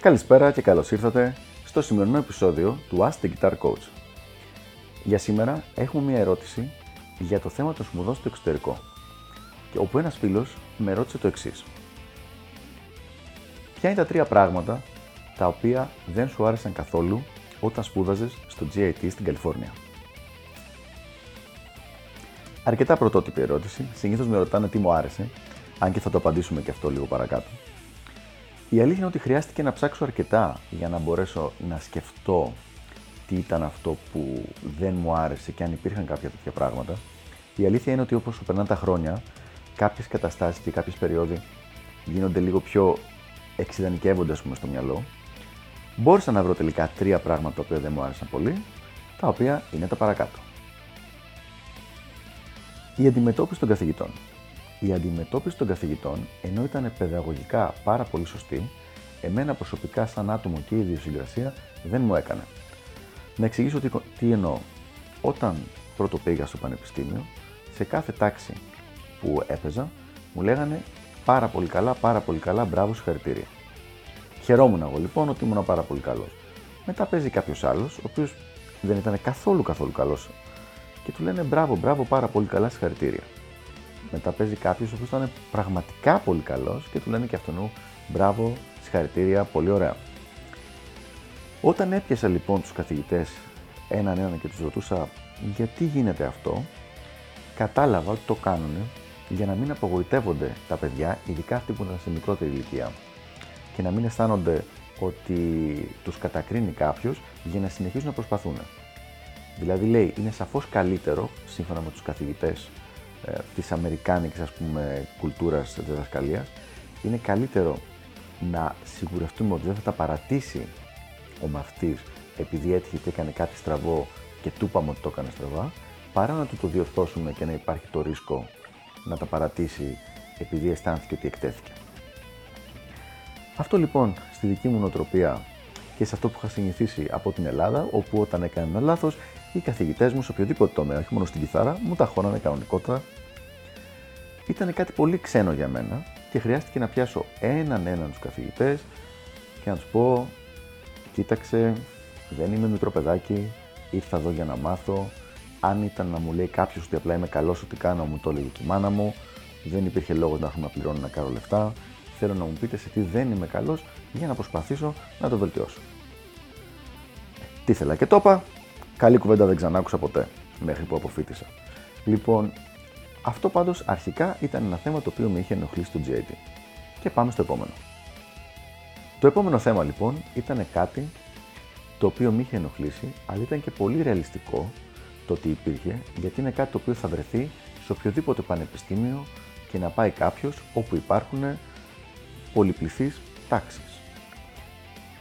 Καλησπέρα και καλώς ήρθατε στο σημερινό επεισόδιο του Ask the Guitar Coach. Για σήμερα έχουμε μια ερώτηση για το θέμα των σπουδών στο εξωτερικό, όπου ένας φίλος με ρώτησε το εξής. Ποια είναι τα τρία πράγματα τα οποία δεν σου άρεσαν καθόλου όταν σπούδαζες στο GIT στην Καλιφόρνια. Αρκετά πρωτότυπη ερώτηση. Συνήθως με ρωτάνε τι μου άρεσε, αν και θα το απαντήσουμε και αυτό λίγο παρακάτω. Η αλήθεια είναι ότι χρειάστηκε να ψάξω αρκετά για να μπορέσω να σκεφτώ τι ήταν αυτό που δεν μου άρεσε και αν υπήρχαν κάποια τέτοια πράγματα. Η αλήθεια είναι ότι όπως περνάνε τα χρόνια, κάποιες καταστάσεις και κάποιες περιόδοι γίνονται λίγο πιο εξειδανικεύονται, πούμε, στο μυαλό. Μπόρεσα να βρω τελικά τρία πράγματα τα οποία δεν μου άρεσαν πολύ, τα οποία είναι τα παρακάτω. Η αντιμετώπιση των καθηγητών. Η αντιμετώπιση των καθηγητών, ενώ ήταν παιδαγωγικά πάρα πολύ σωστή, εμένα προσωπικά σαν άτομο και η ιδιοσυγκρασία δεν μου έκανε. Να εξηγήσω τι, τι εννοώ. Όταν πρώτο πήγα στο πανεπιστήμιο, σε κάθε τάξη που έπαιζα, μου λέγανε πάρα πολύ καλά, πάρα πολύ καλά, μπράβο, συγχαρητήρια. Χαιρόμουν εγώ λοιπόν ότι ήμουν πάρα πολύ καλός. Μετά παίζει κάποιος άλλος, ο οποίος δεν ήταν καθόλου καθόλου καλός και του λένε μπράβο, μπράβο, πάρα πολύ καλά, συγχαρητήρια. Μετά παίζει κάποιος ο οποίος ήταν πραγματικά πολύ καλός και του λένε και αυτόν μπράβο, συγχαρητήρια, πολύ ωραία. Όταν έπιασα λοιπόν τους καθηγητές έναν έναν και τους ρωτούσα γιατί γίνεται αυτό, κατάλαβα ότι το κάνουν για να μην απογοητεύονται τα παιδιά, ειδικά αυτοί που ήταν σε μικρότερη ηλικία και να μην αισθάνονται ότι τους κατακρίνει κάποιος για να συνεχίσουν να προσπαθούν. Δηλαδή λέει, είναι σαφώς καλύτερο, σύμφωνα με τους καθηγητές ε, της αμερικάνικης ας πούμε κουλτούρας διδασκαλίας, είναι καλύτερο να σιγουρευτούμε ότι δεν θα τα παρατήσει ο μαθητής επειδή έτυχε και έκανε κάτι στραβό και του είπαμε ότι το έκανε στραβά, παρά να του το διορθώσουμε και να υπάρχει το ρίσκο να τα παρατήσει επειδή αισθάνθηκε ότι εκτέθηκε. Αυτό λοιπόν στη δική μου νοοτροπία και σε αυτό που είχα συνηθίσει από την Ελλάδα, όπου όταν έκανε ένα λάθος, οι καθηγητές μου σε οποιοδήποτε τομέα, όχι μόνο στην κιθάρα, μου τα χώνανε κανονικότερα. Ήταν κάτι πολύ ξένο για μένα και χρειάστηκε να πιάσω έναν έναν τους καθηγητές και να τους πω: Κοίταξε, δεν είμαι μικρό παιδάκι, ήρθα εδώ για να μάθω. Αν ήταν να μου λέει κάποιος ότι απλά είμαι καλός, ότι κάνω, μου το έλεγε και η μάνα μου. Δεν υπήρχε λόγος να έχουμε να πληρώνω να κάνω λεφτά. Θέλω να μου πείτε σε τι δεν είμαι καλός για να προσπαθήσω να το βελτιώσω. Τι ήθελα και το είπα. Καλή κουβέντα δεν ξανά άκουσα ποτέ μέχρι που αποφύτησα. Λοιπόν, αυτό πάντως αρχικά ήταν ένα θέμα το οποίο με είχε ενοχλήσει στο GAT. Και πάμε στο επόμενο. Το επόμενο θέμα λοιπόν ήταν κάτι το οποίο με είχε ενοχλήσει, αλλά ήταν και πολύ ρεαλιστικό το ότι υπήρχε, γιατί είναι κάτι το οποίο θα βρεθεί σε οποιοδήποτε πανεπιστήμιο και να πάει κάποιος όπου υπάρχουν πολυπληθείς τάξεις.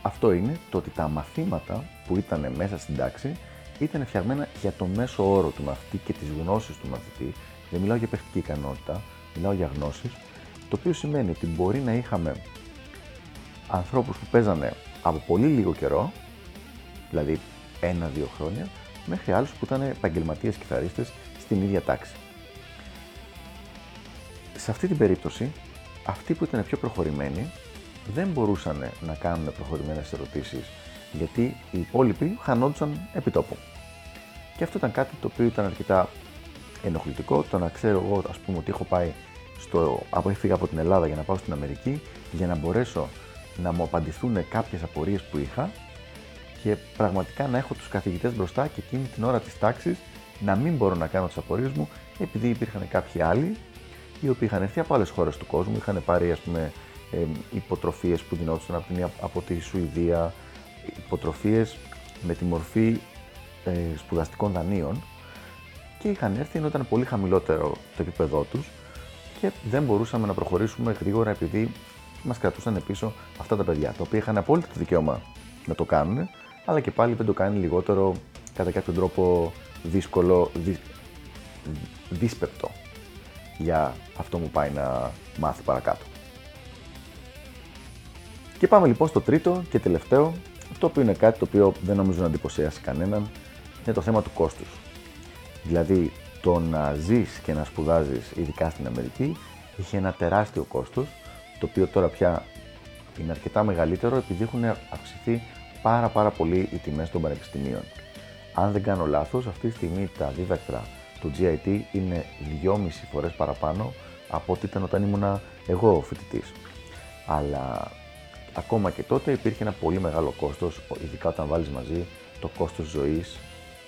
Αυτό είναι το ότι τα μαθήματα που ήταν μέσα στην τάξη ήταν φτιαγμένα για το μέσο όρο του μαθητή και τις γνώσεις του μαθητή. Δεν μιλάω για παιχτική ικανότητα, μιλάω για γνώσεις, το οποίο σημαίνει ότι μπορεί να είχαμε ανθρώπους που παίζανε από πολύ λίγο καιρό, δηλαδή ένα-δύο χρόνια, μέχρι άλλους που ήταν επαγγελματίες κιθαρίστες στην ίδια τάξη. Σε αυτή την περίπτωση, αυτοί που ήταν πιο προχωρημένοι δεν μπορούσαν να κάνουν προχωρημένες ερωτήσεις γιατί οι υπόλοιποι χανόντουσαν επί τόπου. Και αυτό ήταν κάτι το οποίο ήταν αρκετά ενοχλητικό, το να ξέρω εγώ ας πούμε ότι έχω πάει στο, από, έφυγα από την Ελλάδα για να πάω στην Αμερική για να μπορέσω να μου απαντηθούν κάποιες απορίες που είχα και πραγματικά να έχω τους καθηγητές μπροστά και εκείνη την ώρα της τάξης να μην μπορώ να κάνω τις απορίες μου επειδή υπήρχαν κάποιοι άλλοι οι οποίοι είχαν έρθει από άλλες χώρες του κόσμου, είχαν πάρει ας πούμε, ε, υποτροφίες που γινόντουσαν από, από τη Σουηδία, υποτροφίες με τη μορφή ε, σπουδαστικών δανείων και είχαν έρθει ενώ ήταν πολύ χαμηλότερο το επίπεδό τους και δεν μπορούσαμε να προχωρήσουμε γρήγορα επειδή μας κρατούσαν πίσω αυτά τα παιδιά, τα οποία είχαν απόλυτο δικαίωμα να το κάνουν, αλλά και πάλι δεν το κάνει λιγότερο κατά κάποιο τρόπο δύσκολο, δύ, δύσπεπτο για αυτό μου πάει να μάθει παρακάτω. Και πάμε λοιπόν στο τρίτο και τελευταίο, το οποίο είναι κάτι το οποίο δεν νομίζω να εντυπωσιάσει κανέναν. είναι το θέμα του κόστους. Δηλαδή, το να ζεις και να σπουδάζεις, ειδικά στην Αμερική, είχε ένα τεράστιο κόστος, το οποίο τώρα πια είναι αρκετά μεγαλύτερο επειδή έχουν αυξηθεί πάρα πάρα πολύ οι τιμές των πανεπιστημίων. Αν δεν κάνω λάθος, αυτή τη στιγμή τα δίδακτρα του GIT είναι 2,5 φορές παραπάνω από ό,τι ήταν όταν ήμουν εγώ φοιτητής. Αλλά ακόμα και τότε υπήρχε ένα πολύ μεγάλο κόστος, ειδικά όταν βάλεις μαζί το κόστος ζωής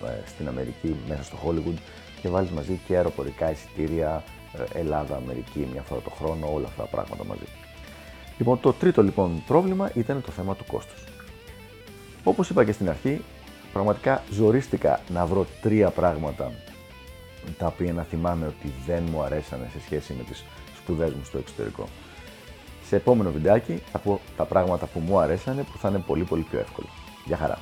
ε, στην Αμερική, μέσα στο Hollywood και βάλεις μαζί και αεροπορικά εισιτήρια, ε, Ελλάδα, Αμερική, μια φορά το χρόνο, όλα αυτά τα πράγματα μαζί. Λοιπόν, το τρίτο λοιπόν πρόβλημα ήταν το θέμα του κόστους. Όπως είπα και στην αρχή, πραγματικά ζορίστηκα να βρω τρία πράγματα τα οποία να θυμάμαι ότι δεν μου αρέσανε σε σχέση με τις σπουδές μου στο εξωτερικό. Σε επόμενο βιντεάκι θα πω τα πράγματα που μου αρέσανε που θα είναι πολύ πολύ πιο εύκολο. Γεια χαρά!